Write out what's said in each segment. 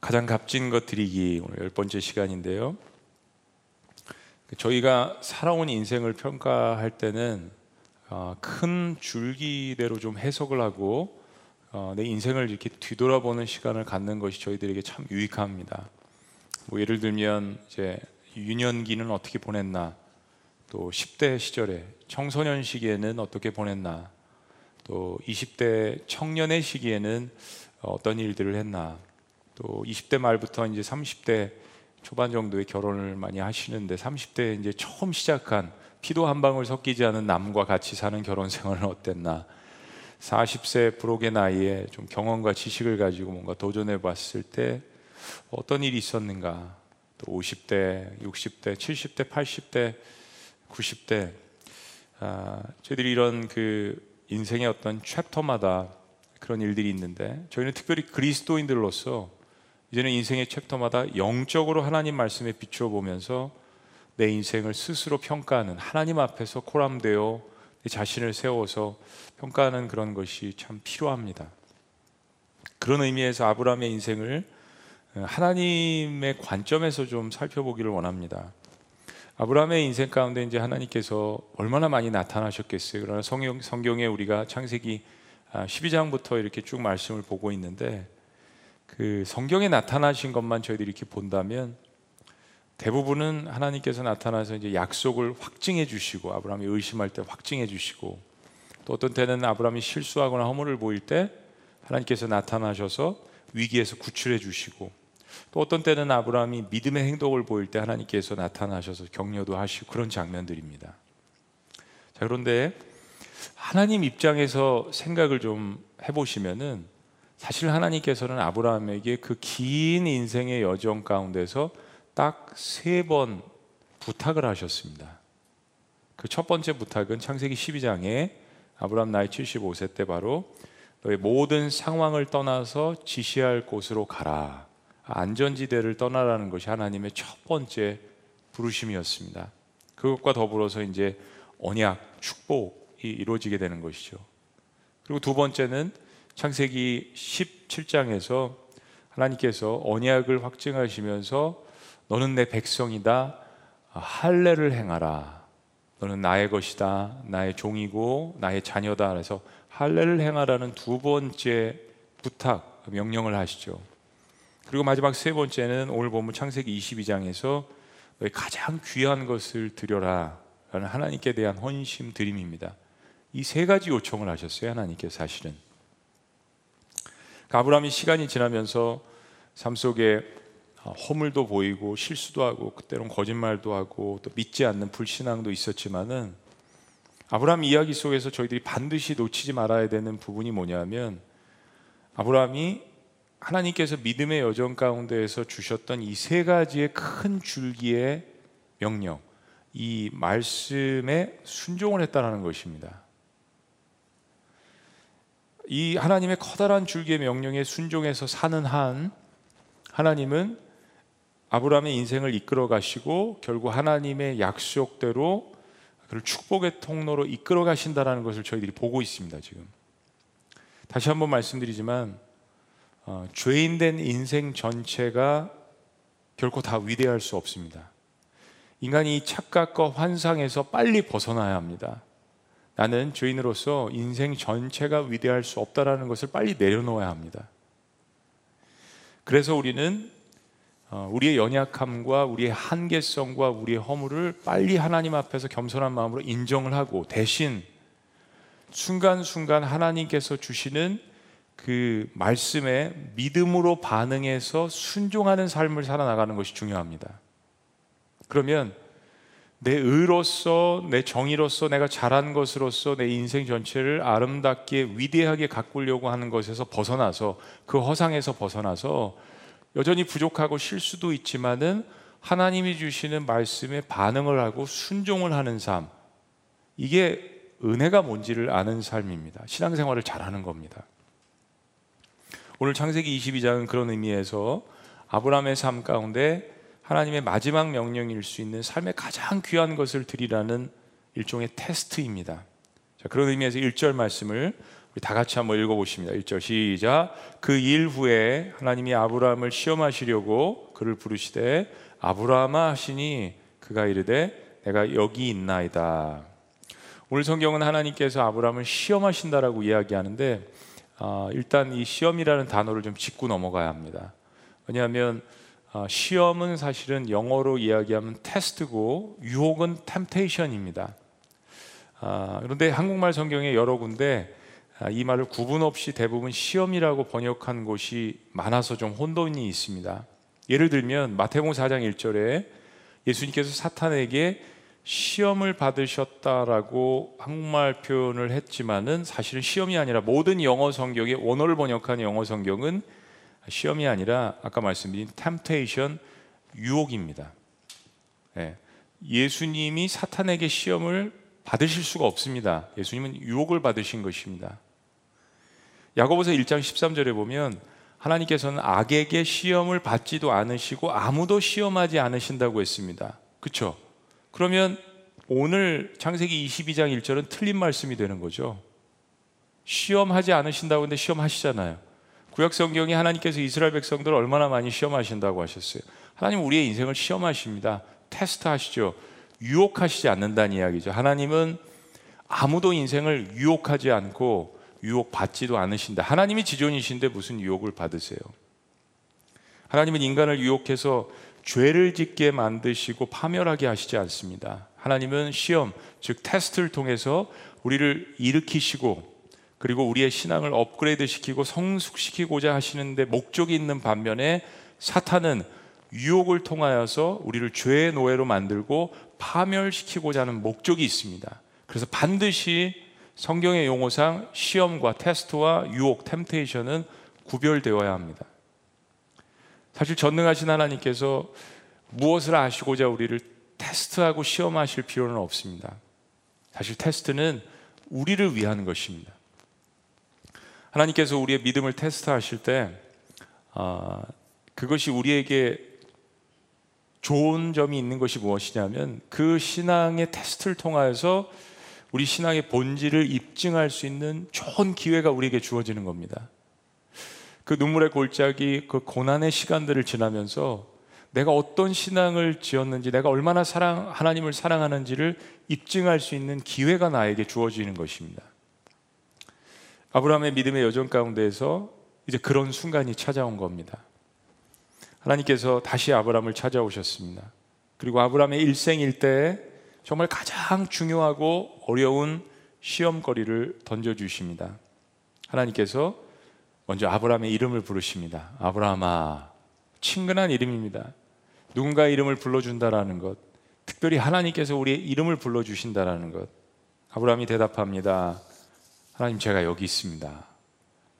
가장 값진 것 드리기 오늘 열 번째 시간인데요. 저희가 살아온 인생을 평가할 때는 어, 큰 줄기대로 좀 해석을 하고 어, 내 인생을 이렇게 뒤돌아보는 시간을 갖는 것이 저희들에게 참 유익합니다. 뭐 예를 들면 이제 유년기는 어떻게 보냈나, 또 10대 시절에 청소년 시기에는 어떻게 보냈나, 또 20대 청년의 시기에는 어떤 일들을 했나, 또 20대 말부터 이제 30대 초반 정도의 결혼을 많이 하시는데 30대 이제 처음 시작한 피도 한 방울 섞이지 않은 남과 같이 사는 결혼 생활은 어땠나? 40세 부록의 나이에 좀 경험과 지식을 가지고 뭔가 도전해 봤을 때 어떤 일이 있었는가? 또 50대, 60대, 70대, 80대, 90대 아, 저희들이 이런 그 인생의 어떤 챕터마다 그런 일들이 있는데 저희는 특별히 그리스도인들로서 이제는 인생의 챕터마다 영적으로 하나님 말씀에 비추어 보면서 내 인생을 스스로 평가하는 하나님 앞에서 코람되어 내 자신을 세워서 평가하는 그런 것이 참 필요합니다. 그런 의미에서 아브라함의 인생을 하나님의 관점에서 좀 살펴보기를 원합니다. 아브라함의 인생 가운데 이제 하나님께서 얼마나 많이 나타나셨겠어요. 그러나 성경, 성경에 우리가 창세기 12장부터 이렇게 쭉 말씀을 보고 있는데 그 성경에 나타나신 것만 저희들이 이렇게 본다면 대부분은 하나님께서 나타나서 이제 약속을 확증해 주시고 아브라함이 의심할 때 확증해 주시고 또 어떤 때는 아브라함이 실수하거나 허물을 보일 때 하나님께서 나타나셔서 위기에서 구출해 주시고 또 어떤 때는 아브라함이 믿음의 행동을 보일 때 하나님께서 나타나셔서 격려도 하시고 그런 장면들입니다. 자, 그런데 하나님 입장에서 생각을 좀 해보시면은 사실 하나님께서는 아브라함에게 그 긴 인생의 여정 가운데서 딱 세 번 부탁을 하셨습니다. 그 첫 번째 부탁은 창세기 12장에 아브라함 나이 75세 때 바로 너의 모든 상황을 떠나서 지시할 곳으로 가라. 안전지대를 떠나라는 것이 하나님의 첫 번째 부르심이었습니다. 그것과 더불어서 이제 언약, 축복이 이루어지게 되는 것이죠. 그리고 두 번째는 창세기 17장에서 하나님께서 언약을 확증하시면서 너는 내 백성이다. 할례를 행하라. 너는 나의 것이다. 나의 종이고 나의 자녀다. 그래서 할례를 행하라는 두 번째 부탁 명령을 하시죠. 그리고 마지막 세 번째는 오늘 보면 창세기 22장에서 너희 가장 귀한 것을 드려라 라는 하나님께 대한 헌심 드림입니다. 이 세 가지 요청을 하셨어요. 하나님께서 사실은. 아브라함이 시간이 지나면서 삶 속에 허물도 보이고 실수도 하고 그때론 거짓말도 하고 또 믿지 않는 불신앙도 있었지만은 아브라함 이야기 속에서 저희들이 반드시 놓치지 말아야 되는 부분이 뭐냐면 아브라함이 하나님께서 믿음의 여정 가운데에서 주셨던 이 세 가지의 큰 줄기의 명령, 이 말씀에 순종을 했다는 것입니다. 이 하나님의 커다란 줄기의 명령에 순종해서 사는 한 하나님은 아브라함의 인생을 이끌어 가시고 결국 하나님의 약속대로 그를 축복의 통로로 이끌어 가신다라는 것을 저희들이 보고 있습니다, 지금. 다시 한번 말씀드리지만 어, 죄인된 인생 전체가 결코 다 위대할 수 없습니다. 인간이 착각과 환상에서 빨리 벗어나야 합니다. 나는 죄인으로서 인생 전체가 위대할 수 없다라는 것을 빨리 내려놓아야 합니다. 그래서 우리는 어, 우리의 연약함과 우리의 한계성과 우리의 허물을 빨리 하나님 앞에서 겸손한 마음으로 인정을 하고 대신 순간순간 하나님께서 주시는 그 말씀에 믿음으로 반응해서 순종하는 삶을 살아나가는 것이 중요합니다. 그러면 내 의로서 내 정의로서 내가 잘한 것으로서 내 인생 전체를 아름답게 위대하게 가꾸려고 하는 것에서 벗어나서 그 허상에서 벗어나서 여전히 부족하고 실수도 있지만은 하나님이 주시는 말씀에 반응을 하고 순종을 하는 삶 이게 은혜가 뭔지를 아는 삶입니다. 신앙생활을 잘하는 겁니다. 오늘 창세기 22장은 그런 의미에서 아브라함의 삶 가운데 하나님의 마지막 명령일 수 있는 삶의 가장 귀한 것을 드리라는 일종의 테스트입니다. 자, 그런 의미에서 1절 말씀을 우리 다 같이 한번 읽어보십니다. 1절 시작. 그 일 후에 하나님이 아브라함을 시험하시려고 그를 부르시되 아브라함아 하시니 그가 이르되 내가 여기 있나이다. 오늘 성경은 하나님께서 아브라함을 시험하신다라고 이야기하는데 어, 일단 이 시험이라는 단어를 좀 짚고 넘어가야 합니다. 왜냐하면 어, 시험은 사실은 영어로 이야기하면 테스트고 유혹은 템테이션입니다. 아, 그런데 한국말 성경에 여러 군데 아, 이 말을 구분 없이 대부분 시험이라고 번역한 곳이 많아서 좀 혼돈이 있습니다. 예를 들면 마태복음 4장 1절에 예수님께서 사탄에게 시험을 받으셨다라고 한국말 표현을 했지만은 사실은 시험이 아니라 모든 영어 성경의 원어를 번역한 영어 성경은 시험이 아니라 아까 말씀드린 temptation 유혹입니다. 예. 예수님이 사탄에게 시험을 받으실 수가 없습니다. 예수님은 유혹을 받으신 것입니다. 야고보서 1장 13절에 보면 하나님께서는 악에게 시험을 받지도 않으시고 아무도 시험하지 않으신다고 했습니다. 그렇죠? 그러면 오늘 창세기 22장 1절은 틀린 말씀이 되는 거죠. 시험하지 않으신다고 근데 시험하시잖아요. 구약 성경에 하나님께서 이스라엘 백성들을 얼마나 많이 시험하신다고 하셨어요. 하나님 우리의 인생을 시험하십니다. 테스트 하시죠. 유혹하시지 않는다는 이야기죠. 하나님은 아무도 인생을 유혹하지 않고 유혹 받지도 않으신다. 하나님이 지존이신데 무슨 유혹을 받으세요? 하나님은 인간을 유혹해서 죄를 짓게 만드시고 파멸하게 하시지 않습니다. 하나님은 시험, 즉 테스트를 통해서 우리를 일으키시고 그리고 우리의 신앙을 업그레이드 시키고 성숙시키고자 하시는데 목적이 있는 반면에 사탄은 유혹을 통하여서 우리를 죄의 노예로 만들고 파멸시키고자 하는 목적이 있습니다. 그래서 반드시 성경의 용어상 시험과 테스트와 유혹, 템테이션은 구별되어야 합니다. 사실 전능하신 하나님께서 무엇을 아시고자 우리를 테스트하고 시험하실 필요는 없습니다. 사실 테스트는 우리를 위한 것입니다. 하나님께서 우리의 믿음을 테스트하실 때 어, 그것이 우리에게 좋은 점이 있는 것이 무엇이냐면 그 신앙의 테스트를 통하여서 우리 신앙의 본질을 입증할 수 있는 좋은 기회가 우리에게 주어지는 겁니다. 그 눈물의 골짜기, 그 고난의 시간들을 지나면서 내가 어떤 신앙을 지었는지, 내가 얼마나 사랑, 하나님을 사랑하는지를 입증할 수 있는 기회가 나에게 주어지는 것입니다. 아브라함의 믿음의 여정 가운데에서 이제 그런 순간이 찾아온 겁니다. 하나님께서 다시 아브라함을 찾아오셨습니다. 그리고 아브라함의 일생일대에 정말 가장 중요하고 어려운 시험거리를 던져주십니다. 하나님께서 먼저 아브라함의 이름을 부르십니다. 아브라함아, 친근한 이름입니다. 누군가 이름을 불러준다라는 것, 특별히 하나님께서 우리의 이름을 불러주신다라는 것. 아브라함이 대답합니다. 하나님 제가 여기 있습니다.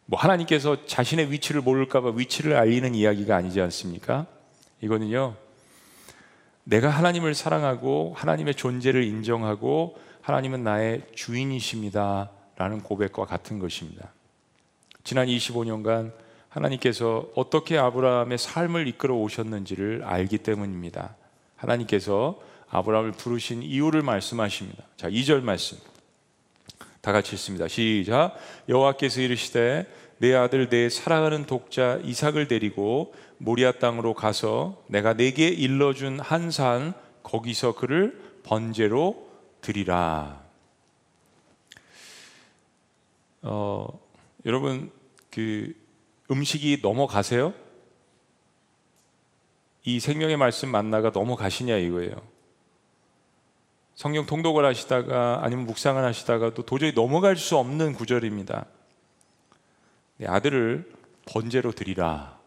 뭐 하나님께서 자신의 위치를 모를까봐 위치를 알리는 이야기가 아니지 않습니까? 이거는요, 내가 하나님을 사랑하고 하나님의 존재를 인정하고 하나님은 나의 주인이십니다. 라는 고백과 같은 것입니다. 지난 25년간 하나님께서 어떻게 아브라함의 삶을 이끌어 오셨는지를 알기 때문입니다. 하나님께서 아브라함을 부르신 이유를 말씀하십니다. 자, 2절 말씀. 다 같이 읽습니다. 시작. 여호와께서 이르시되 내 아들 내 사랑하는 독자 이삭을 데리고 모리아 땅으로 가서 내가 내게 일러준 한 산 거기서 그를 번제로 드리라. 어, 여러분 그 음식이 넘어가세요? 이 생명의 말씀 만나가 넘어가시냐 이거예요. 성경 통독을 하시다가 아니면 묵상을 하시다가도 도저히 넘어갈 수 없는 구절입니다. 내 아들을 번제로 드리라.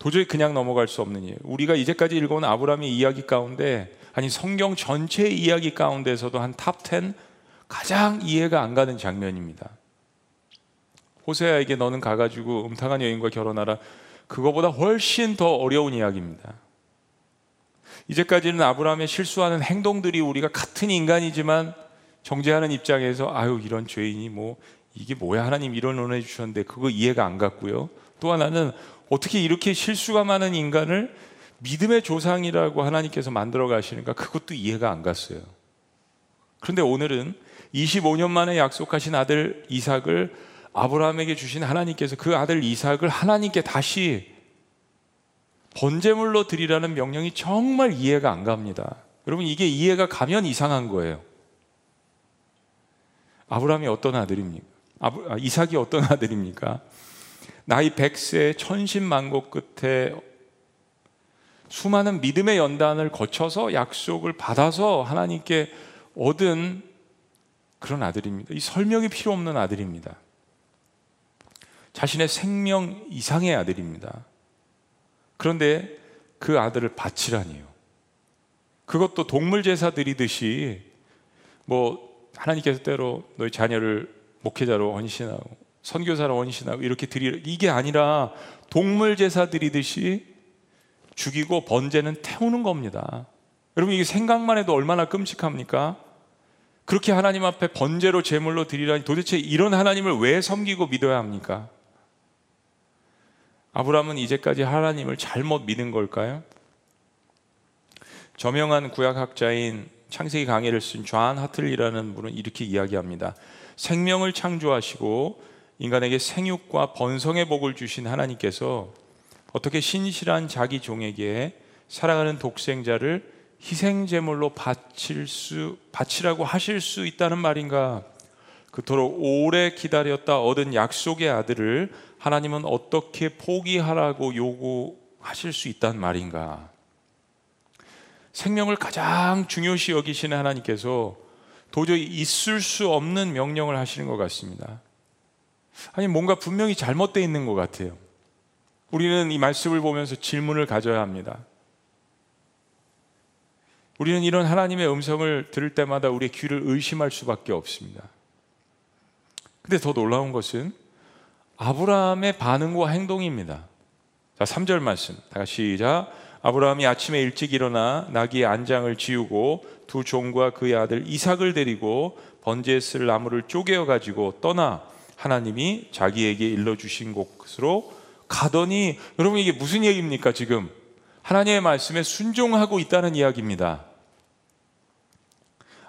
도저히 그냥 넘어갈 수 없는 일. 우리가 이제까지 읽어온 아브라함의 이야기 가운데 아니 성경 전체의 이야기 가운데서도 한 top 10 가장 이해가 안 가는 장면입니다. 호세아에게 너는 가가지고 음탕한 여인과 결혼하라. 그거보다 훨씬 더 어려운 이야기입니다. 이제까지는 아브라함의 실수하는 행동들이 우리가 같은 인간이지만 정죄하는 입장에서 아유 이런 죄인이 뭐 이게 뭐야 하나님 이런 은혜 주셨는데 그거 이해가 안 갔고요. 또 하나는 어떻게 이렇게 실수가 많은 인간을 믿음의 조상이라고 하나님께서 만들어 가시는가 그것도 이해가 안 갔어요. 그런데 오늘은 25년 만에 약속하신 아들 이삭을 아브라함에게 주신 하나님께서 그 아들 이삭을 하나님께 다시 번제물로 드리라는 명령이 정말 이해가 안 갑니다. 여러분 이게 이해가 가면 이상한 거예요. 아브라함이 어떤 아들입니까? 아브, 아, 이삭이 어떤 아들입니까? 나이 100세 천신만고 끝에 수많은 믿음의 연단을 거쳐서 약속을 받아서 하나님께 얻은 그런 아들입니다. 이 설명이 필요 없는 아들입니다. 자신의 생명 이상의 아들입니다. 그런데 그 아들을 바치라니요. 그것도 동물 제사 드리듯이 뭐 하나님께서 때로 너희 자녀를 목회자로 헌신하고 선교사로 헌신하고 이렇게 드리 이게 아니라 동물 제사 드리듯이 죽이고 번제는 태우는 겁니다. 여러분 이게 생각만 해도 얼마나 끔찍합니까? 그렇게 하나님 앞에 번제로 제물로 드리라니 도대체 이런 하나님을 왜 섬기고 믿어야 합니까? 아브라함은 이제까지 하나님을 잘못 믿은 걸까요? 저명한 구약학자인 창세기 강의를 쓴 존 하틀리라는 분은 이렇게 이야기합니다. 생명을 창조하시고 인간에게 생육과 번성의 복을 주신 하나님께서 어떻게 신실한 자기 종에게 살아가는 독생자를 희생 제물로 바칠 수 바치라고 하실 수 있다는 말인가? 그토록 오래 기다렸다 얻은 약속의 아들을 하나님은 어떻게 포기하라고 요구하실 수 있단 말인가? 생명을 가장 중요시 여기시는 하나님께서 도저히 있을 수 없는 명령을 하시는 것 같습니다. 아니 뭔가 분명히 잘못되어 있는 것 같아요. 우리는 이 말씀을 보면서 질문을 가져야 합니다. 우리는 이런 하나님의 음성을 들을 때마다 우리의 귀를 의심할 수밖에 없습니다. 근데 더 놀라운 것은 아브라함의 반응과 행동입니다. 자, 3절 말씀. 다 시작. 아브라함이 아침에 일찍 일어나 나귀의 안장을 지우고 두 종과 그의 아들 이삭을 데리고 번제에 쓸 나무를 쪼개어 가지고 떠나 하나님이 자기에게 일러 주신 곳으로 가더니 여러분 이게 무슨 얘기입니까 지금 하나님의 말씀에 순종하고 있다는 이야기입니다.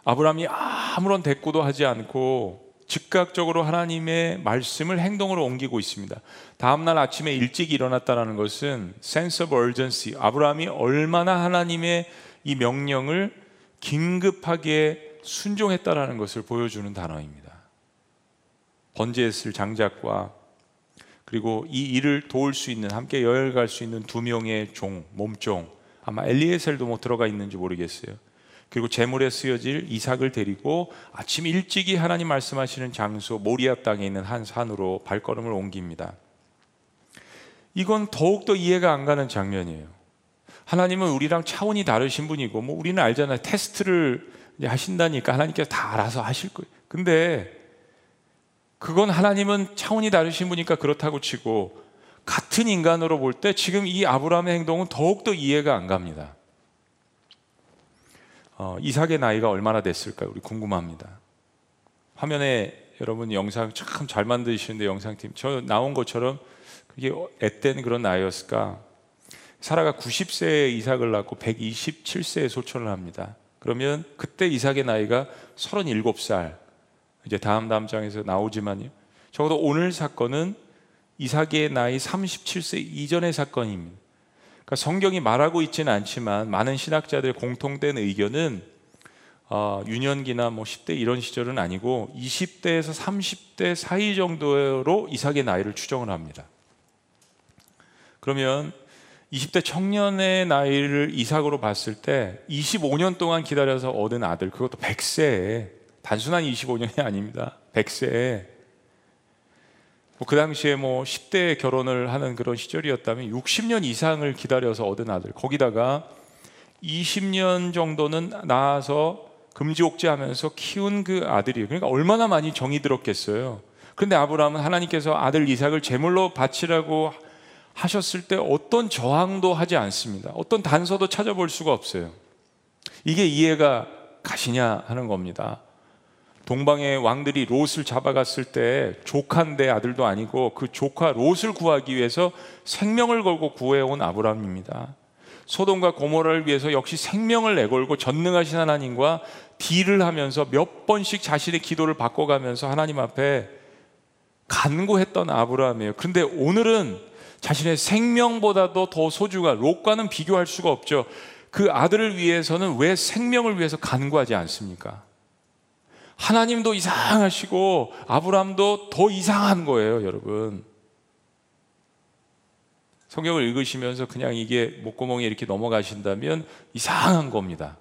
아브라함이 아무런 대꾸도 하지 않고 즉각적으로 하나님의 말씀을 행동으로 옮기고 있습니다. 다음 날 아침에 일찍 일어났다는 것은 sense of urgency. 아브라함이 얼마나 하나님의 이 명령을 긴급하게 순종했다라는 것을 보여주는 단어입니다. 번제했을 장작과 그리고 이 일을 도울 수 있는 함께 여행 갈 수 있는 두 명의 종 몸종 아마 엘리에셀도 뭐 들어가 있는지 모르겠어요. 그리고 재물에 쓰여질 이삭을 데리고 아침 일찍이 하나님 말씀하시는 장소 모리아 땅에 있는 한 산으로 발걸음을 옮깁니다. 이건 더욱더 이해가 안 가는 장면이에요. 하나님은 우리랑 차원이 다르신 분이고 뭐 우리는 알잖아요. 테스트를 하신다니까 하나님께서 다 알아서 하실 거예요. 근데 그건 하나님은 차원이 다르신 분이니까 그렇다고 치고 같은 인간으로 볼 때 지금 이 아브라함의 행동은 더욱더 이해가 안 갑니다. 어, 이삭의 나이가 얼마나 됐을까 우리 궁금합니다. 화면에 여러분 영상 참 잘 만드시는데 영상팀 저 나온 것처럼 그게 앳된 그런 나이였을까? 사라가 90세에 이삭을 낳고 127세에 소천을 합니다. 그러면 그때 이삭의 나이가 37살. 이제 다음 다음 장에서 나오지만요. 적어도 오늘 사건은 이삭의 나이 37세 이전의 사건입니다. 그러니까 성경이 말하고 있지는 않지만 많은 신학자들의 공통된 의견은 어, 유년기나 뭐 10대 이런 시절은 아니고 20대에서 30대 사이 정도로 이삭의 나이를 추정을 합니다. 그러면 20대 청년의 나이를 이삭으로 봤을 때 25년 동안 기다려서 얻은 아들 그것도 100세에 단순한 25년이 아닙니다. 100세에 뭐 그 당시에 뭐 10대 결혼을 하는 그런 시절이었다면 60년 이상을 기다려서 얻은 아들 거기다가 20년 정도는 낳아서 금지옥제하면서 키운 그 아들이에요. 그러니까 얼마나 많이 정이 들었겠어요. 그런데 아브라함은 하나님께서 아들 이삭을 제물로 바치라고 하셨을 때 어떤 저항도 하지 않습니다. 어떤 단서도 찾아볼 수가 없어요. 이게 이해가 가시냐 하는 겁니다. 동방의 왕들이 롯을 잡아갔을 때 조카인데 아들도 아니고 그 조카 롯을 구하기 위해서 생명을 걸고 구해온 아브라함입니다. 소돔과 고모라를 위해서 역시 생명을 내걸고 전능하신 하나님과 딜을 하면서 몇 번씩 자신의 기도를 바꿔가면서 하나님 앞에 간구했던 아브라함이에요. 그런데 오늘은 자신의 생명보다도 더 소중한 롯과는 비교할 수가 없죠. 그 아들을 위해서는 왜 생명을 위해서 간구하지 않습니까? 하나님도 이상하시고 아브라함도 더 이상한 거예요, 여러분. 성경을 읽으시면서 그냥 이게 목구멍에 이렇게 넘어가신다면 이상한 겁니다.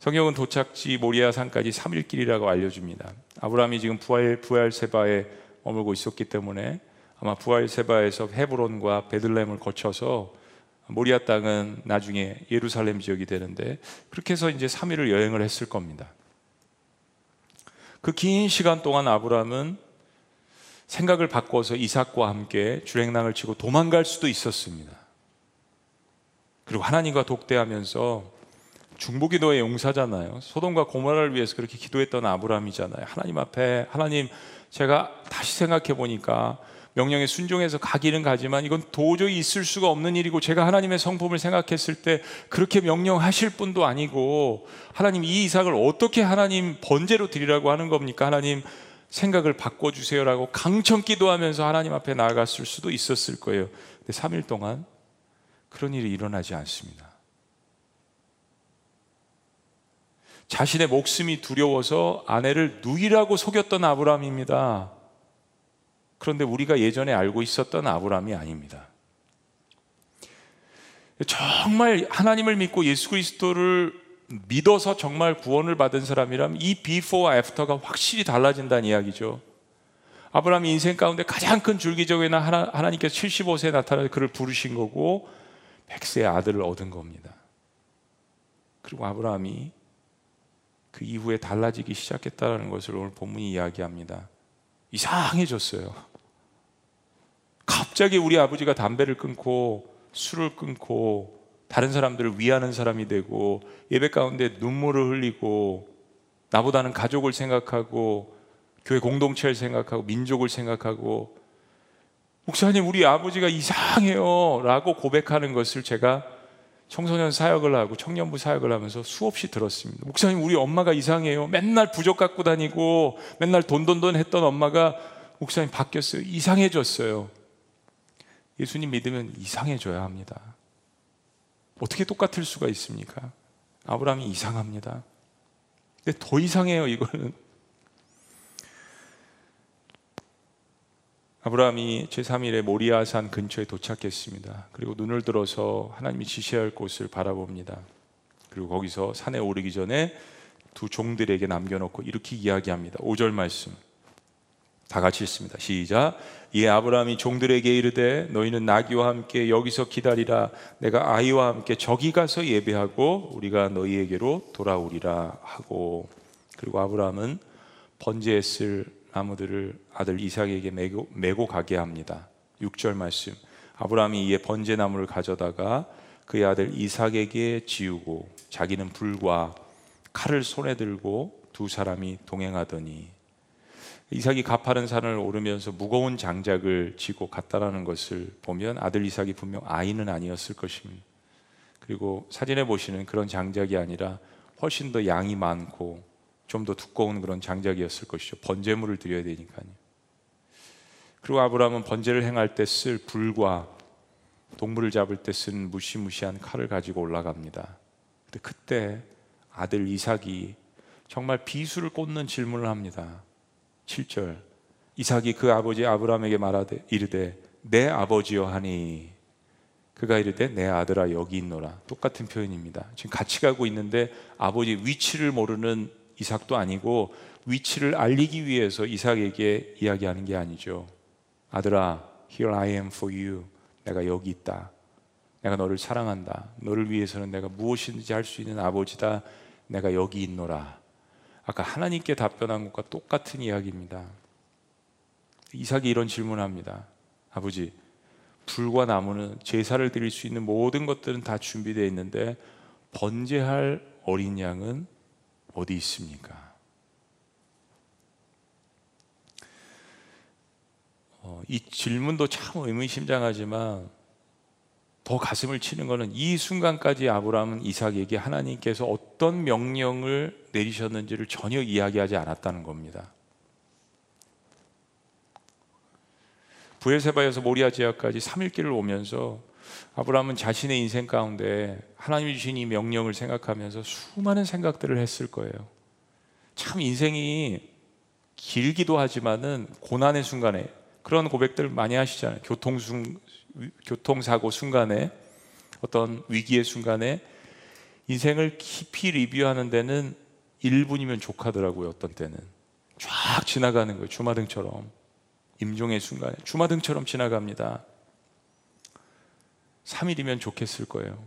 성경은 도착지 모리아 산까지 3일 길이라고 알려줍니다. 아브라함이 지금 부활 부활세바에 머물고 있었기 때문에 아마 부활세바에서 헤브론과 베들레헴을 거쳐서 모리아 땅은 나중에 예루살렘 지역이 되는데 그렇게 해서 이제 3일을 여행을 했을 겁니다. 그 긴 시간 동안 아브라함은 생각을 바꿔서 이삭과 함께 주행랑을 치고 도망갈 수도 있었습니다. 그리고 하나님과 독대하면서 중보기도의 용사잖아요. 소돔과 고모라를 위해서 그렇게 기도했던 아브라함이잖아요. 하나님 앞에 하나님 제가 다시 생각해 보니까 명령에 순종해서 가기는 가지만 이건 도저히 있을 수가 없는 일이고 제가 하나님의 성품을 생각했을 때 그렇게 명령하실 분도 아니고 하나님 이 이삭을 어떻게 하나님 번제로 드리라고 하는 겁니까? 하나님 생각을 바꿔주세요라고 강청 기도하면서 하나님 앞에 나아갔을 수도 있었을 거예요. 근데 3일 동안 그런 일이 일어나지 않습니다. 자신의 목숨이 두려워서 아내를 누이라고 속였던 아브라함입니다. 그런데 우리가 예전에 알고 있었던 아브라함이 아닙니다. 정말 하나님을 믿고 예수 그리스도를 믿어서 정말 구원을 받은 사람이라면 이 비포와 애프터가 확실히 달라진다는 이야기죠. 아브라함 인생 가운데 가장 큰 줄기적에는 하나, 하나님께서 75세에 나타나 그를 부르신 거고 100세의 아들을 얻은 겁니다. 그리고 아브라함이 그 이후에 달라지기 시작했다는 것을 오늘 본문이 이야기합니다. 이상해졌어요. 갑자기 우리 아버지가 담배를 끊고 술을 끊고 다른 사람들을 위하는 사람이 되고 예배 가운데 눈물을 흘리고 나보다는 가족을 생각하고 교회 공동체를 생각하고 민족을 생각하고 목사님 우리 아버지가 이상해요 라고 고백하는 것을 제가 청소년 사역을 하고 청년부 사역을 하면서 수없이 들었습니다. 목사님 우리 엄마가 이상해요. 맨날 부적 갖고 다니고 맨날 돈돈돈 했던 엄마가 목사님 바뀌었어요. 이상해졌어요 예수님 믿으면 이상해져야 합니다. 어떻게 똑같을 수가 있습니까? 아브라함이 이상합니다. 근데 더 이상해요, 이거는. 아브라함이 제3일에 모리아산 근처에 도착했습니다. 그리고 눈을 들어서 하나님이 지시할 곳을 바라봅니다. 그리고 거기서 산에 오르기 전에 두 종들에게 남겨놓고 이렇게 이야기합니다. 5절 말씀. 다 같이 읽습니다. 시작. 이 아브라함이 종들에게 이르되 너희는 나귀와 함께 여기서 기다리라. 내가 아이와 함께 저기 가서 예배하고 우리가 너희에게로 돌아오리라 하고 그리고 아브라함은 번제했을 나무들을 아들 이삭에게 메고, 메고 가게 합니다. 6절 말씀. 아브라함이 이에 번제 나무를 가져다가 그의 아들 이삭에게 지우고 자기는 불과 칼을 손에 들고 두 사람이 동행하더니 이삭이 가파른 산을 오르면서 무거운 장작을 지고 갔다라는 것을 보면 아들 이삭이 분명 아이는 아니었을 것입니다. 그리고 사진에 보시는 그런 장작이 아니라 훨씬 더 양이 많고 좀 더 두꺼운 그런 장작이었을 것이죠. 번제물을 드려야 되니까요. 그리고 아브라함은 번제를 행할 때 쓸 불과 동물을 잡을 때 쓴 무시무시한 칼을 가지고 올라갑니다. 그때 아들 이삭이 정말 비수를 꽂는 질문을 합니다. 7절. 이삭이 그 아버지 아브라함에게 말하되 이르되 내 아버지여 하니. 그가 이르되 내 아들아 여기 있노라. 똑같은 표현입니다. 지금 같이 가고 있는데 아버지 위치를 모르는 이삭도 아니고 위치를 알리기 위해서 이삭에게 이야기하는 게 아니죠. 아들아 here I am for you. 내가 여기 있다. 내가 너를 사랑한다. 너를 위해서는 내가 무엇이든지 할 수 있는 아버지다. 내가 여기 있노라 아까 하나님께 답변한 것과 똑같은 이야기입니다. 이삭이 이런 질문을 합니다. 아버지, 불과 나무는 제사를 드릴 수 있는 모든 것들은 다 준비되어 있는데 번제할 어린 양은 어디 있습니까? 어, 이 질문도 참 의미심장하지만 더 가슴을 치는 것은 이 순간까지 아브라함은 이삭에게 하나님께서 어떤 명령을 내리셨는지를 전혀 이야기하지 않았다는 겁니다. 부엘세바에서 모리아 지역까지 3일 길을 오면서 아브라함은 자신의 인생 가운데 하나님이 주신 이 명령을 생각하면서 수많은 생각들을 했을 거예요. 참 인생이 길기도 하지만은 고난의 순간에 그런 고백들 많이 하시잖아요. 교통 순, 교통사고 순간에 어떤 위기의 순간에 인생을 깊이 리뷰하는 데는 1분이면 족하더라고요. 어떤 때는 쫙 지나가는 거예요. 주마등처럼 임종의 순간에 주마등처럼 지나갑니다. 3일이면 좋겠을 거예요.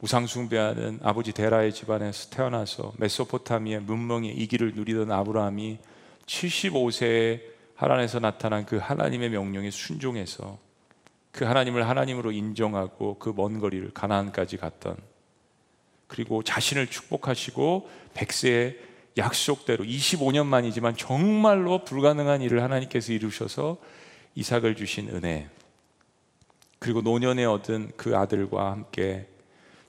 우상숭배하는 아버지 데라의 집안에서 태어나서 메소포타미아 문명의 이기를 누리던 아브라함이 75세에 하란에서 나타난 그 하나님의 명령에 순종해서 그 하나님을 하나님으로 인정하고 그 먼 거리를 가나안까지 갔던 그리고 자신을 축복하시고 백세의 약속대로 25년 만이지만 정말로 불가능한 일을 하나님께서 이루셔서 이삭을 주신 은혜 그리고 노년에 얻은 그 아들과 함께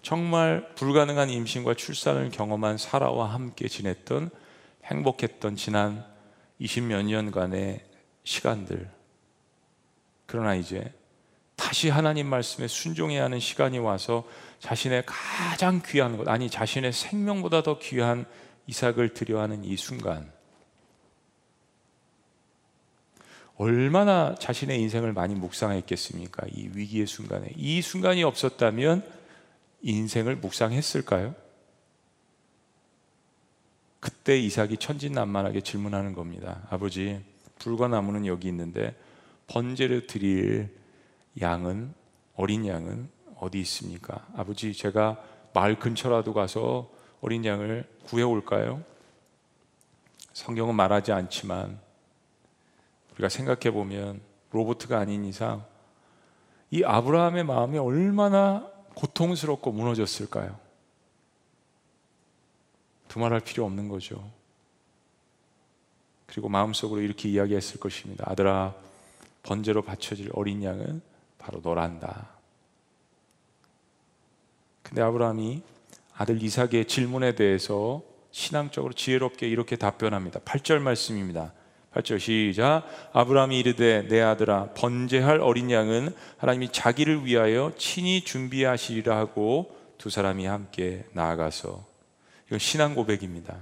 정말 불가능한 임신과 출산을 경험한 사라와 함께 지냈던 행복했던 지난 20몇 년간의 시간들. 그러나 이제 다시 하나님 말씀에 순종해야 하는 시간이 와서 자신의 가장 귀한 것, 아니 자신의 생명보다 더 귀한 이삭을 드려 하는 이 순간. 얼마나 자신의 인생을 많이 묵상했겠습니까? 이 위기의 순간에. 이 순간이 없었다면 인생을 묵상했을까요? 그때 이삭이 천진난만하게 질문하는 겁니다. 아버지, 불과 나무는 여기 있는데 번제를 드릴 양은 어린 양은 어디 있습니까? 아버지, 제가 마을 근처라도 가서 어린 양을 구해 올까요? 성경은 말하지 않지만 우리가 생각해 보면 로보트가 아닌 이상 이 아브라함의 마음이 얼마나 고통스럽고 무너졌을까요? 두말할 필요 없는 거죠. 그리고 마음속으로 이렇게 이야기했을 것입니다. 아들아, 번제로 바쳐질 어린 양은 바로 너란다. 근데 아브라함이 아들 이삭의 질문에 대해서 신앙적으로 지혜롭게 이렇게 답변합니다. 8절 말씀입니다. 8절 시작 아브라함이 이르되 내 아들아 번제할 어린 양은 하나님이 자기를 위하여 친히 준비하시리라 하고 두 사람이 함께 나아가서 이건 신앙 고백입니다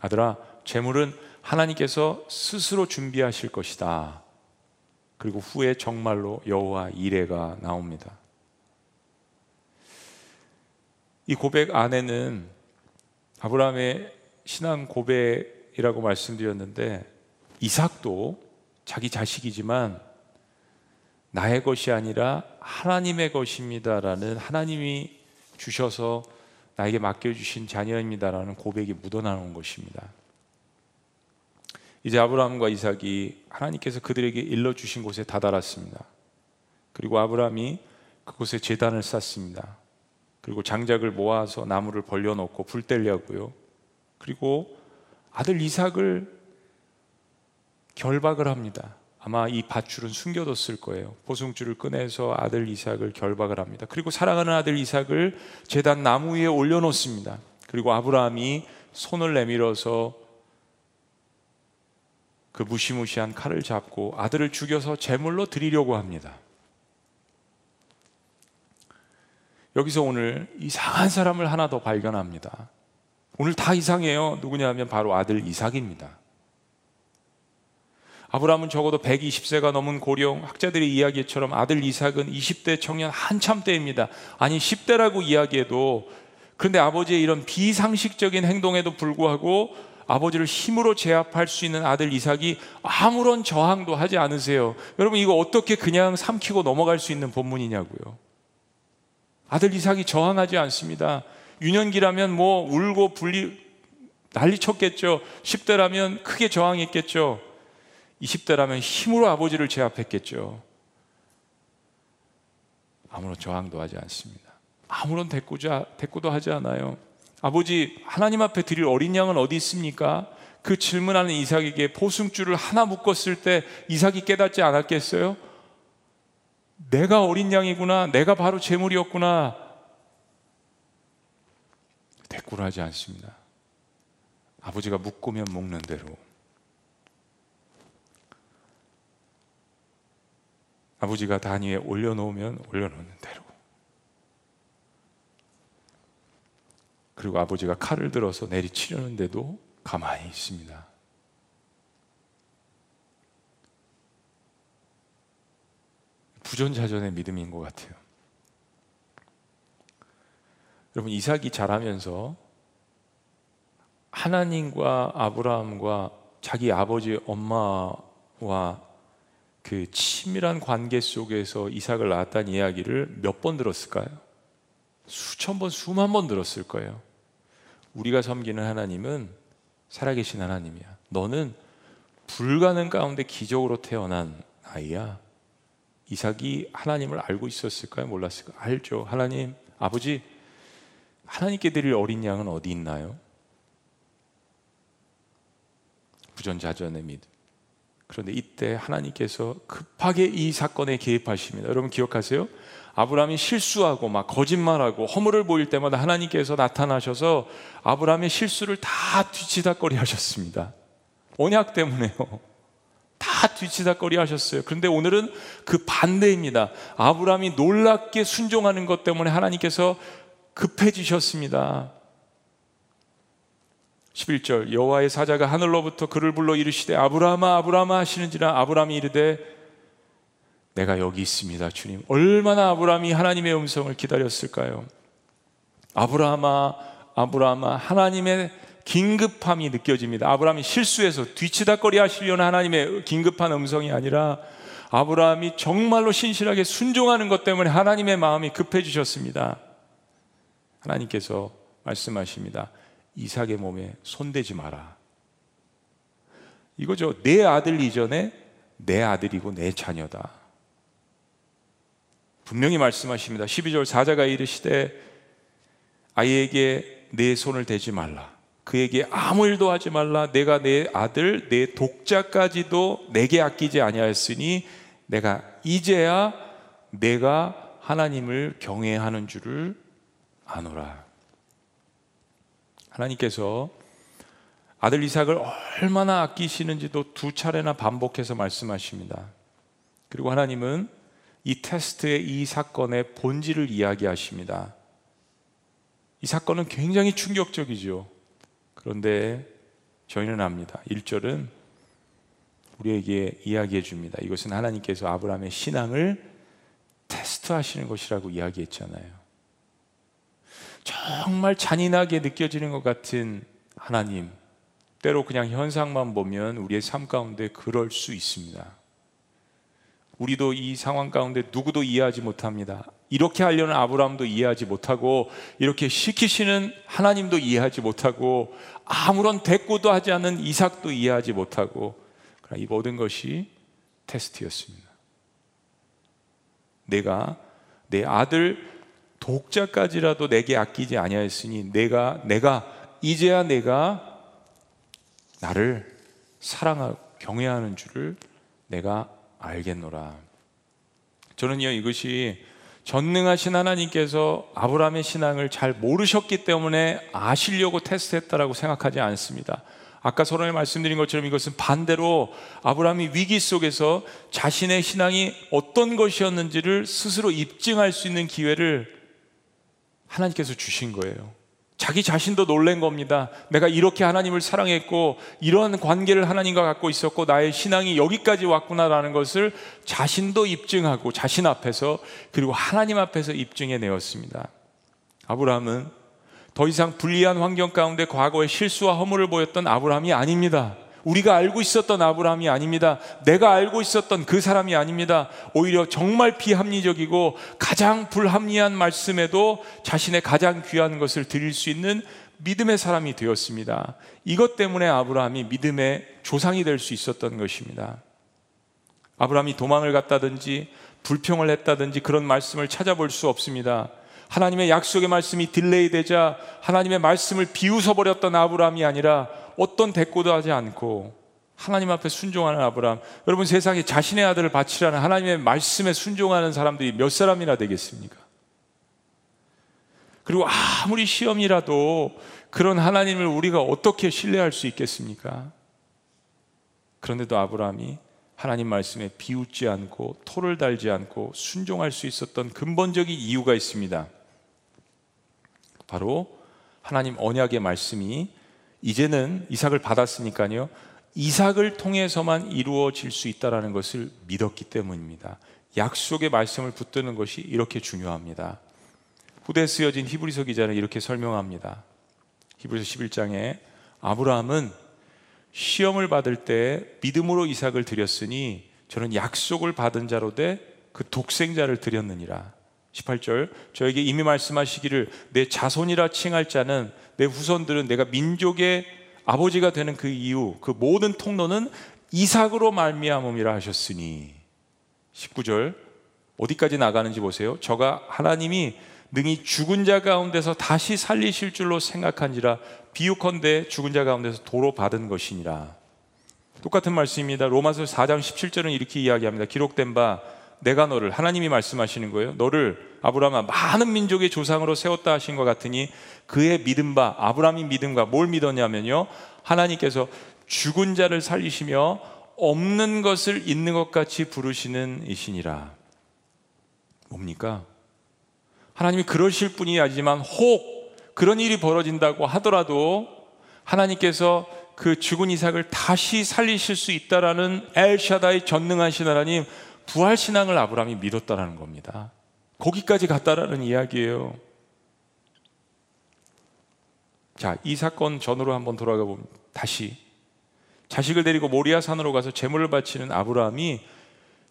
아들아 재물은 하나님께서 스스로 준비하실 것이다 그리고 후에 정말로 여호와 이레가 나옵니다 이 고백 안에는 아브라함의 신앙 고백이라고 말씀드렸는데 이삭도 자기 자식이지만 나의 것이 아니라 하나님의 것입니다라는 하나님이 주셔서 나에게 맡겨주신 자녀입니다라는 고백이 묻어나는 것입니다. 이제 아브라함과 이삭이 하나님께서 그들에게 일러 주신 곳에 다다랐습니다. 그리고 아브라함이 그곳에 재단을 쌓습니다. 그리고 장작을 모아서 나무를 벌려놓고 불 떼려고요. 그리고 아들 이삭을 결박을 합니다. 아마 이 밧줄은 숨겨뒀을 거예요. 보승줄을 꺼내서 아들 이삭을 결박을 합니다. 그리고 사랑하는 아들 이삭을 제단 나무 위에 올려놓습니다. 그리고 아브라함이 손을 내밀어서 그 무시무시한 칼을 잡고 아들을 죽여서 제물로 드리려고 합니다. 여기서 오늘 이상한 사람을 하나 더 발견합니다. 오늘 다 이상해요. 누구냐면 바로 아들 이삭입니다. 아브라함은 적어도 120세가 넘은 고령 학자들의 이야기처럼 아들 이삭은 20대 청년 한참 때입니다. 아니 10대라고 이야기해도 그런데 아버지의 이런 비상식적인 행동에도 불구하고 아버지를 힘으로 제압할 수 있는 아들 이삭이 아무런 저항도 하지 않으세요. 여러분 이거 어떻게 그냥 삼키고 넘어갈 수 있는 본문이냐고요. 아들 이삭이 저항하지 않습니다. 유년기라면 뭐 울고 불리 난리 쳤겠죠. 10대라면 크게 저항했겠죠. 20대라면 힘으로 아버지를 제압했겠죠. 아무런 저항도 하지 않습니다. 아무런 대꾸자, 대꾸도 하지 않아요. 아버지, 하나님 앞에 드릴 어린 양은 어디 있습니까? 그 질문하는 이삭에게 포승줄을 하나 묶었을 때 이삭이 깨닫지 않았겠어요? 내가 어린 양이구나. 내가 바로 재물이었구나. 대꾸를 하지 않습니다. 아버지가 묶으면 묶는 대로. 아버지가 단위에 올려놓으면 올려놓는 대로. 그리고 아버지가 칼을 들어서 내리치려는데도 가만히 있습니다. 부전자전의 믿음인 것 같아요. 여러분 이삭이 자라면서 하나님과 아브라함과 자기 아버지 엄마와 그 친밀한 관계 속에서 이삭을 낳았다는 이야기를 몇 번 들었을까요? 수천 번, 수만 번 들었을 거예요. 우리가 섬기는 하나님은 살아계신 하나님이야. 너는 불가능 가운데 기적으로 태어난 아이야. 이삭이 하나님을 알고 있었을까요? 몰랐을까요? 알죠. 하나님, 아버지, 하나님께 드릴 어린 양은 어디 있나요? 부전자전의 믿음. 그런데 이때 하나님께서 급하게 이 사건에 개입하십니다. 여러분 기억하세요? 아브라함이 실수하고 막 거짓말하고 허물을 보일 때마다 하나님께서 나타나셔서 아브라함의 실수를 다 뒤치다거리 하셨습니다. 언약 때문에요. 다 뒤치다거리 하셨어요. 그런데 오늘은 그 반대입니다. 아브라함이 놀랍게 순종하는 것 때문에 하나님께서 급해지셨습니다. 11절 여호와의 사자가 하늘로부터 그를 불러 이르시되 아브라함아 아브라함아 하시는지라 아브라함이 이르되 내가 여기 있습니다 주님 얼마나 아브라함이 하나님의 음성을 기다렸을까요 아브라함아 아브라함아 하나님의 긴급함이 느껴집니다 아브라함이 실수해서 뒤치다거리 하시려는 하나님의 긴급한 음성이 아니라 아브라함이 정말로 신실하게 순종하는 것 때문에 하나님의 마음이 급해지셨습니다 하나님께서 말씀하십니다 이삭의 몸에 손대지 마라. 이거죠. 내 아들 이전에 내 아들이고 내 자녀다. 분명히 말씀하십니다. 12절 사자가 이르시되 아이에게 내 손을 대지 말라. 그에게 아무 일도 하지 말라. 내가 내 아들, 내 독자까지도 내게 아끼지 아니하였으니 내가 이제야 내가 하나님을 경외하는 줄을 아노라. 하나님께서 아들 이삭을 얼마나 아끼시는지도 두 차례나 반복해서 말씀하십니다. 그리고 하나님은 이 테스트의 이 사건의 본질을 이야기하십니다. 이 사건은 굉장히 충격적이죠. 그런데 저희는 압니다. 1절은 우리에게 이야기해 줍니다. 이것은 하나님께서 아브라함의 신앙을 테스트하시는 것이라고 이야기했잖아요. 정말 잔인하게 느껴지는 것 같은 하나님, 때로 그냥 현상만 보면 우리의 삶 가운데 그럴 수 있습니다. 우리도 이 상황 가운데 누구도 이해하지 못합니다. 이렇게 하려는 아브라함도 이해하지 못하고 이렇게 시키시는 하나님도 이해하지 못하고 아무런 대꾸도 하지 않는 이삭도 이해하지 못하고 이 모든 것이 테스트였습니다. 내가 내 아들 독자까지라도 내게 아끼지 아니하였으니 내가 내가 이제야 내가 나를 사랑하고 경외하는 줄을 내가 알겠노라. 저는요 이것이 전능하신 하나님께서 아브라함의 신앙을 잘 모르셨기 때문에 아시려고 테스트했다라고 생각하지 않습니다. 아까 서론에 말씀드린 것처럼 이것은 반대로 아브라함이 위기 속에서 자신의 신앙이 어떤 것이었는지를 스스로 입증할 수 있는 기회를 하나님께서 주신 거예요. 자기 자신도 놀란 겁니다. 내가 이렇게 하나님을 사랑했고 이러한 관계를 하나님과 갖고 있었고 나의 신앙이 여기까지 왔구나라는 것을 자신도 입증하고 자신 앞에서 그리고 하나님 앞에서 입증해 내었습니다. 아브라함은 더 이상 불리한 환경 가운데 과거의 실수와 허물을 보였던 아브라함이 아닙니다. 우리가 알고 있었던 아브라함이 아닙니다. 내가 알고 있었던 그 사람이 아닙니다. 오히려 정말 비합리적이고 가장 불합리한 말씀에도 자신의 가장 귀한 것을 드릴 수 있는 믿음의 사람이 되었습니다. 이것 때문에 아브라함이 믿음의 조상이 될 수 있었던 것입니다. 아브라함이 도망을 갔다든지 불평을 했다든지 그런 말씀을 찾아볼 수 없습니다. 하나님의 약속의 말씀이 delay 되자 하나님의 말씀을 비웃어 버렸던 아브라함이 아니라 어떤 대꾸도 하지 않고 하나님 앞에 순종하는 아브라함. 여러분 세상에 자신의 아들을 바치라는 하나님의 말씀에 순종하는 사람들이 몇 사람이나 되겠습니까? 그리고 아무리 시험이라도 그런 하나님을 우리가 어떻게 신뢰할 수 있겠습니까? 그런데도 아브라함이 하나님 말씀에 비웃지 않고 토를 달지 않고 순종할 수 있었던 근본적인 이유가 있습니다. 바로 하나님 언약의 말씀이 이제는 이삭을 받았으니까요. 이삭을 통해서만 이루어질 수 있다라는 것을 믿었기 때문입니다. 약속의 말씀을 붙드는 것이 이렇게 중요합니다. 후대에 쓰여진 히브리서 기자는 이렇게 설명합니다. 히브리서 11장에 아브라함은 시험을 받을 때 믿음으로 이삭을 드렸으니 저는 약속을 받은 자로 돼 그 독생자를 드렸느니라. 18절 저에게 이미 말씀하시기를 내 자손이라 칭할 자는 내 후손들은 내가 민족의 아버지가 되는 그 이유 그 모든 통로는 이삭으로 말미암음이라 하셨으니 19절 어디까지 나가는지 보세요. 저가 하나님이 능히 죽은 자 가운데서 다시 살리실 줄로 생각한지라 비유컨대 죽은 자 가운데서 도로 받은 것이니라. 똑같은 말씀입니다. 로마서 4장 17절은 이렇게 이야기합니다. 기록된 바 내가 너를 하나님이 말씀하시는 거예요. 너를 아브라함아 많은 민족의 조상으로 세웠다 하신 것 같으니 그의 믿음 바 아브라함이 믿음과 뭘 믿었냐면요. 하나님께서 죽은 자를 살리시며 없는 것을 있는 것 같이 부르시는 이신이라. 뭡니까? 하나님이 그러실 분이 아니지만 혹 그런 일이 벌어진다고 하더라도 하나님께서 그 죽은 이삭을 다시 살리실 수 있다라는 엘샤다의 전능하신 하나님 부활 신앙을 아브라함이 믿었다라는 겁니다. 거기까지 갔다라는 이야기예요. 자, 이 사건 전으로 한번 돌아가 보면 다시 자식을 데리고 모리아 산으로 가서 제물을 바치는 아브라함이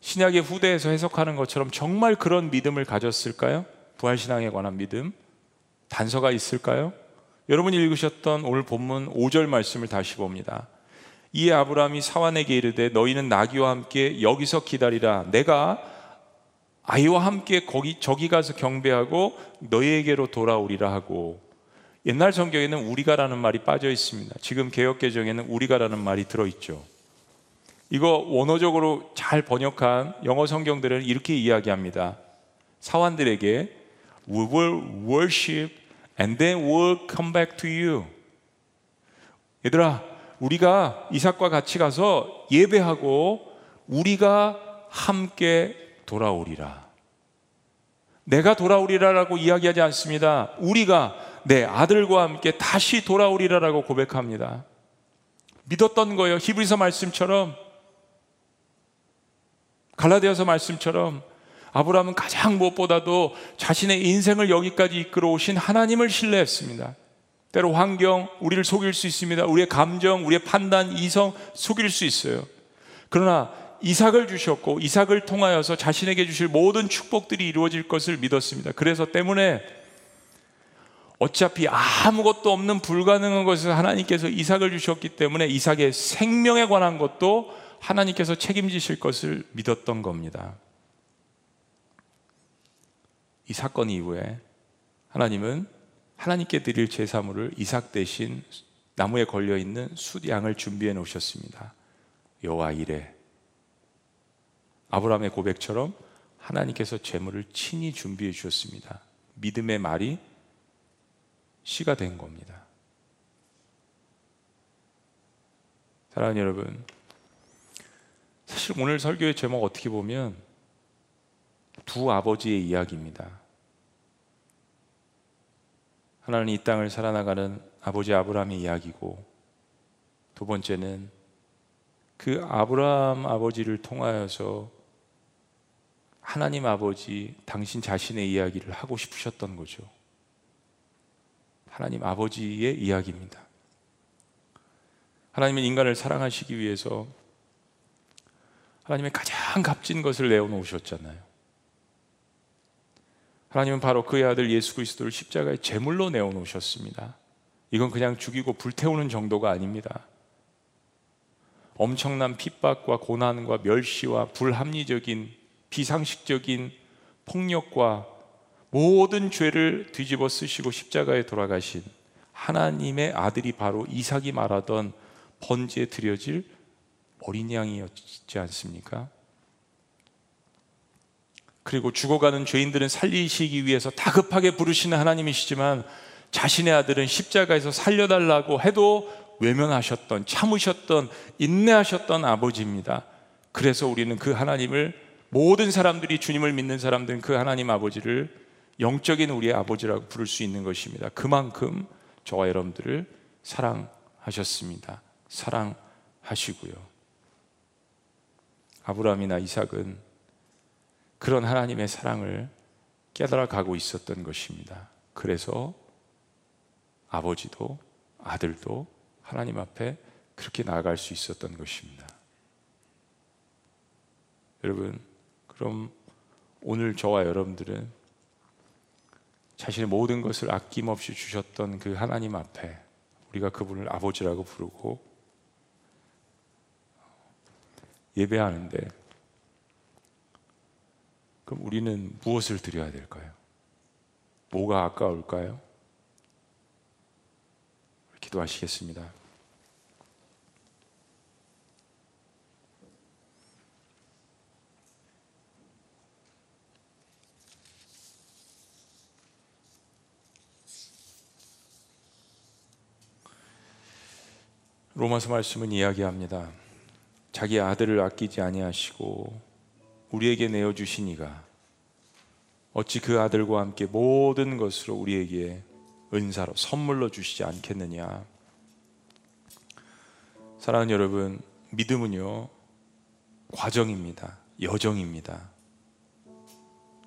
신약의 후대에서 해석하는 것처럼 정말 그런 믿음을 가졌을까요? 부활 신앙에 관한 믿음 단서가 있을까요? 여러분이 읽으셨던 오늘 본문 5절 말씀을 다시 봅니다. 이 아브라함이 사환에게 이르되 너희는 나귀와 함께 여기서 기다리라 내가 아이와 함께 거기 저기 가서 경배하고 너희에게로 돌아오리라 하고 옛날 성경에는 우리가라는 말이 빠져 있습니다. 지금 개혁 개정에는 우리가라는 말이 들어 있죠. 이거 원어적으로 잘 번역한 영어 성경들은 이렇게 이야기합니다. 사환들에게 we will worship and then we'll come back to you. 얘들아, 우리가 이삭과 같이 가서 예배하고 우리가 함께 돌아오리라. 내가 돌아오리라라고 이야기하지 않습니다. 우리가 내 아들과 함께 다시 돌아오리라라고 고백합니다. 믿었던 거예요. 히브리서 말씀처럼 갈라디아서 말씀처럼 아브라함은 가장 무엇보다도 자신의 인생을 여기까지 이끌어 오신 하나님을 신뢰했습니다. 때로 환경, 우리를 속일 수 있습니다. 우리의 감정, 우리의 판단, 이성 속일 수 있어요. 그러나 이삭을 주셨고 이삭을 통하여서 자신에게 주실 모든 축복들이 이루어질 것을 믿었습니다. 그래서 때문에 어차피 아무것도 없는 불가능한 것을 하나님께서 이삭을 주셨기 때문에 이삭의 생명에 관한 것도 하나님께서 책임지실 것을 믿었던 겁니다. 이 사건 이후에 하나님은 하나님께 드릴 제사물을 이삭 대신 나무에 걸려 있는 숫양을 준비해 놓으셨습니다. 여호와 이래 아브라함의 고백처럼 하나님께서 제물을 친히 준비해 주셨습니다. 믿음의 말이 시가 된 겁니다. 사랑하는 여러분, 사실 오늘 설교의 제목 어떻게 보면 두 아버지의 이야기입니다. 하나는 이 땅을 살아나가는 아버지 아브라함의 이야기고 두 번째는 그 아브라함 아버지를 통하여서 하나님 아버지 당신 자신의 이야기를 하고 싶으셨던 거죠. 하나님 아버지의 이야기입니다. 하나님은 인간을 사랑하시기 위해서 하나님의 가장 값진 것을 내어놓으셨잖아요. 하나님은 바로 그의 아들 예수 그리스도를 십자가에 제물로 내어놓으셨습니다. 이건 그냥 죽이고 불태우는 정도가 아닙니다. 엄청난 핍박과 고난과 멸시와 불합리적인 비상식적인 폭력과 모든 죄를 뒤집어 쓰시고 십자가에 돌아가신 하나님의 아들이 바로 이삭이 말하던 번제에 드려질 어린 양이었지 않습니까? 그리고 죽어가는 죄인들은 살리시기 위해서 다급하게 부르시는 하나님이시지만 자신의 아들은 십자가에서 살려달라고 해도 외면하셨던, 참으셨던, 인내하셨던 아버지입니다. 그래서 우리는 그 하나님을 모든 사람들이 주님을 믿는 사람들은 그 하나님 아버지를 영적인 우리의 아버지라고 부를 수 있는 것입니다. 그만큼 저와 여러분들을 사랑하셨습니다. 사랑하시고요. 아브라함이나 이삭은 그런 하나님의 사랑을 깨달아 가고 있었던 것입니다. 그래서 아버지도 아들도 하나님 앞에 그렇게 나아갈 수 있었던 것입니다. 여러분, 그럼 오늘 저와 여러분들은 자신의 모든 것을 아낌없이 주셨던 그 하나님 앞에 우리가 그분을 아버지라고 부르고 예배하는데 그럼 우리는 무엇을 드려야 될까요? 뭐가 아까울까요? 기도하시겠습니다. 로마서 말씀은 이야기합니다. 자기 아들을 아끼지 아니하시고 우리에게 내어 주시니가 어찌 그 아들과 함께 모든 것으로 우리에게 은사로 선물로 주시지 않겠느냐. 사랑하는 여러분, 믿음은요, 과정입니다. 여정입니다.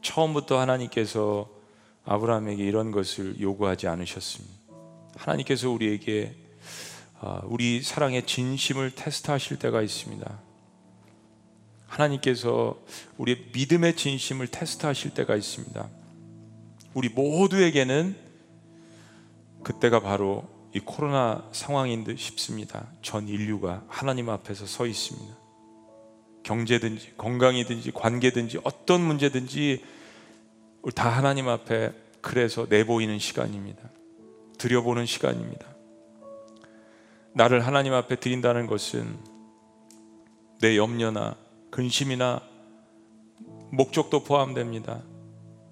처음부터 하나님께서 아브라함에게 이런 것을 요구하지 않으셨습니다. 하나님께서 우리에게 아, 우리 사랑의 진심을 테스트하실 때가 있습니다. 하나님께서 우리의 믿음의 진심을 테스트하실 때가 있습니다. 우리 모두에게는 그때가 바로 이 코로나 상황인 듯 싶습니다. 전 인류가 하나님 앞에서 서 있습니다. 경제든지 건강이든지 관계든지 어떤 문제든지 우리 다 하나님 앞에 그래서 내보이는 시간입니다. 들여보는 시간입니다. 나를 하나님 앞에 드린다는 것은 내 염려나 근심이나 목적도 포함됩니다.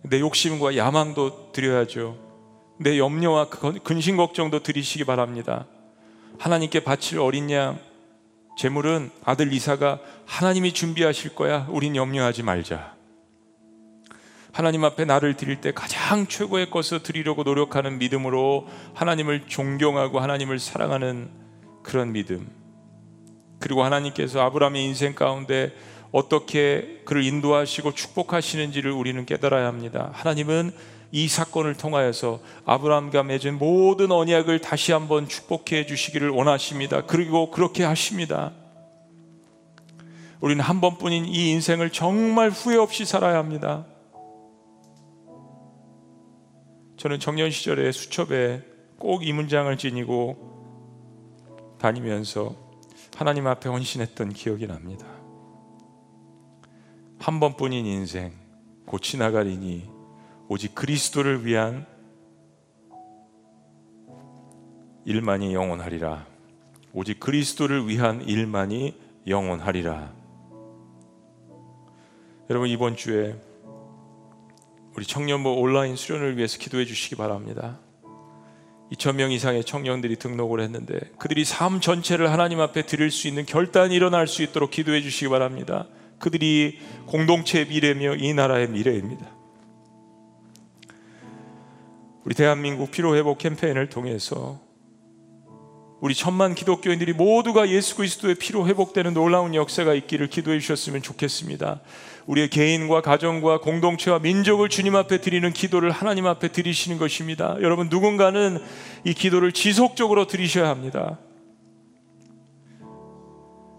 내 욕심과 야망도 드려야죠. 내 염려와 근심 걱정도 드리시기 바랍니다. 하나님께 바칠 어린 양 제물은 아들 이사가 하나님이 준비하실 거야. 우린 염려하지 말자. 하나님 앞에 나를 드릴 때 가장 최고의 것을 드리려고 노력하는 믿음으로 하나님을 존경하고 하나님을 사랑하는 그런 믿음. 그리고 하나님께서 아브라함의 인생 가운데 어떻게 그를 인도하시고 축복하시는지를 우리는 깨달아야 합니다. 하나님은 이 사건을 통하여서 아브라함과 맺은 모든 언약을 다시 한번 축복해 주시기를 원하십니다. 그리고 그렇게 하십니다. 우리는 한 번뿐인 이 인생을 정말 후회 없이 살아야 합니다. 저는 청년 시절에 수첩에 꼭 이 문장을 지니고 다니면서 하나님 앞에 헌신했던 기억이 납니다. 한 번뿐인 인생 곧 지나가리니 오직 그리스도를 위한 일만이 영원하리라. 오직 그리스도를 위한 일만이 영원하리라. 여러분 이번 주에 우리 청년부 온라인 수련을 위해서 기도해 주시기 바랍니다. 2천명 이상의 청년들이 등록을 했는데 그들이 삶 전체를 하나님 앞에 드릴 수 있는 결단이 일어날 수 있도록 기도해 주시기 바랍니다. 그들이 공동체의 미래며 이 나라의 미래입니다. 우리 대한민국 피로회복 캠페인을 통해서 우리 천만 기독교인들이 모두가 예수 그리스도의 피로 회복되는 놀라운 역사가 있기를 기도해 주셨으면 좋겠습니다. 우리의 개인과 가정과 공동체와 민족을 주님 앞에 드리는 기도를 하나님 앞에 드리시는 것입니다. 여러분 누군가는 이 기도를 지속적으로 드리셔야 합니다.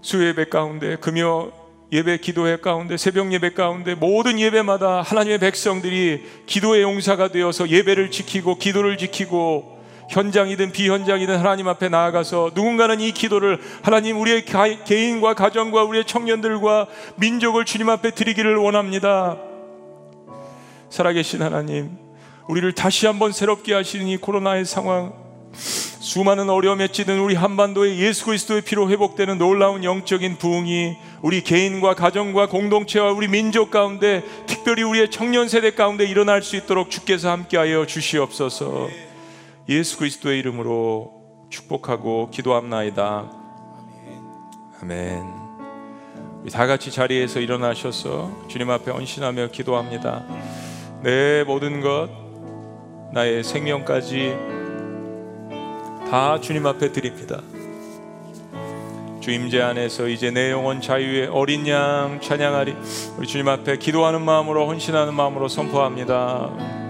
수예배 가운데 금요 예배 기도회 가운데 새벽 예배 가운데 모든 예배마다 하나님의 백성들이 기도의 용사가 되어서 예배를 지키고 기도를 지키고 현장이든 비현장이든 하나님 앞에 나아가서 누군가는 이 기도를 하나님 우리의 개인과 가정과 우리의 청년들과 민족을 주님 앞에 드리기를 원합니다. 살아계신 하나님, 우리를 다시 한번 새롭게 하시는 이 코로나의 상황, 수많은 어려움에 찌든 우리 한반도의 예수 그리스도의 피로 회복되는 놀라운 영적인 부흥이 우리 개인과 가정과 공동체와 우리 민족 가운데 특별히 우리의 청년 세대 가운데 일어날 수 있도록 주께서 함께하여 주시옵소서. 예수 그리스도의 이름으로 축복하고 기도합나이다. 아멘. 다 같이 자리에서 일어나셔서 주님 앞에 헌신하며 기도합니다. 내 모든 것, 나의 생명까지 다 주님 앞에 드립니다. 주임제 안에서 이제 내 영혼 자유의 어린 양 찬양하리 우리 주님 앞에 기도하는 마음으로 헌신하는 마음으로 선포합니다.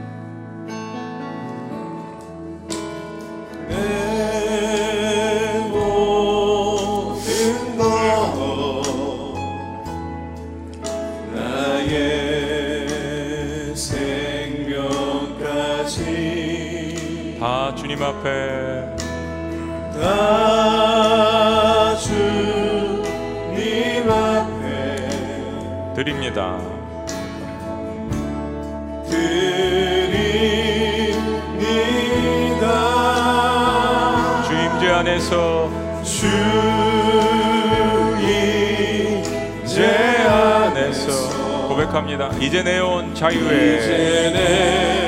주님 앞에 다 주님 앞에 드립니다. 드립니다 주임제 안에서 주임제 안에서 고백합니다. 이제 내온 내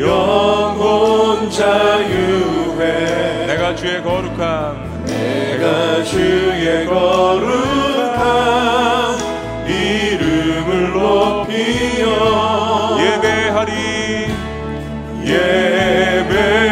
영혼 자유에 내가 주의 거룩한 내가 주의 거룩한 이름을 높이며 예배하리. 예배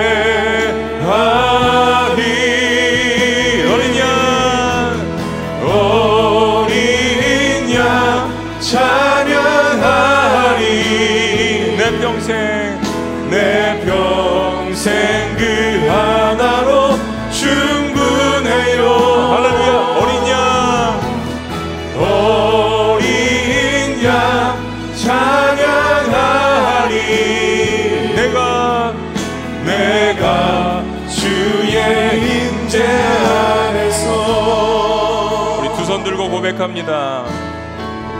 고백합니다.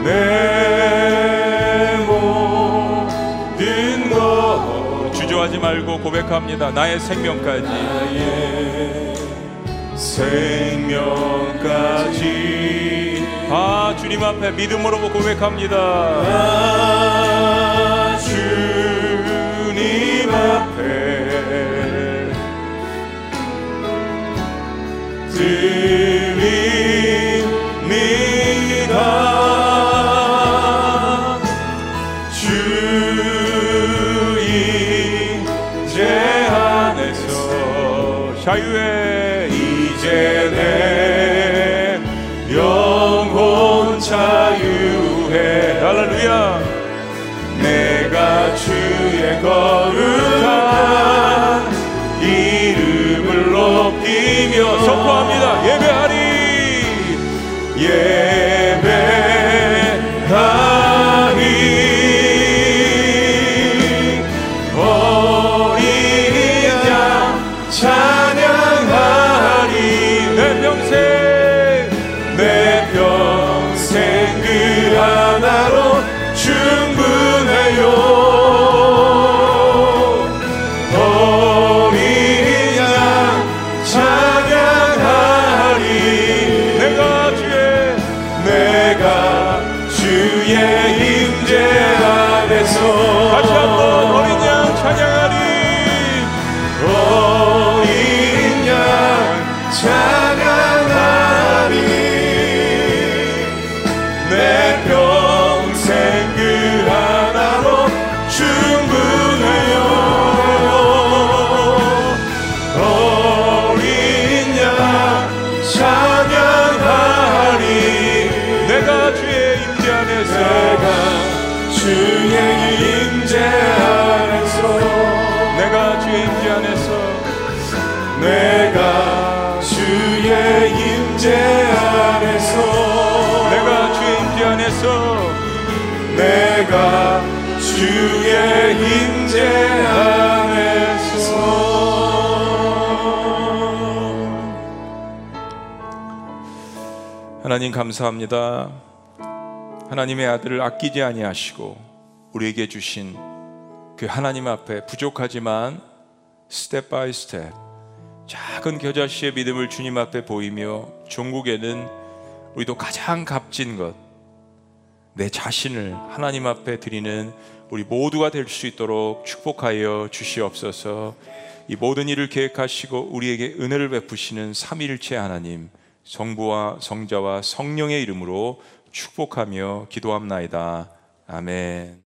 내 모든 것 주저하지 말고 고백합니다. 나의 생명까지 나의 생명까지 다 주님 앞에 믿음으로 고백합니다. 나 주님 앞에 양 하나님 감사합니다. 하나님의 아들을 아끼지 아니하시고 우리에게 주신 그 하나님 앞에 부족하지만 step by step 작은 겨자씨의 믿음을 주님 앞에 보이며 종국에는 우리도 가장 값진 것, 내 자신을 하나님 앞에 드리는 우리 모두가 될 수 있도록 축복하여 주시옵소서. 이 모든 일을 계획하시고 우리에게 은혜를 베푸시는 삼위일체 하나님, 성부와 성자와 성령의 이름으로 축복하며 기도합나이다. 아멘.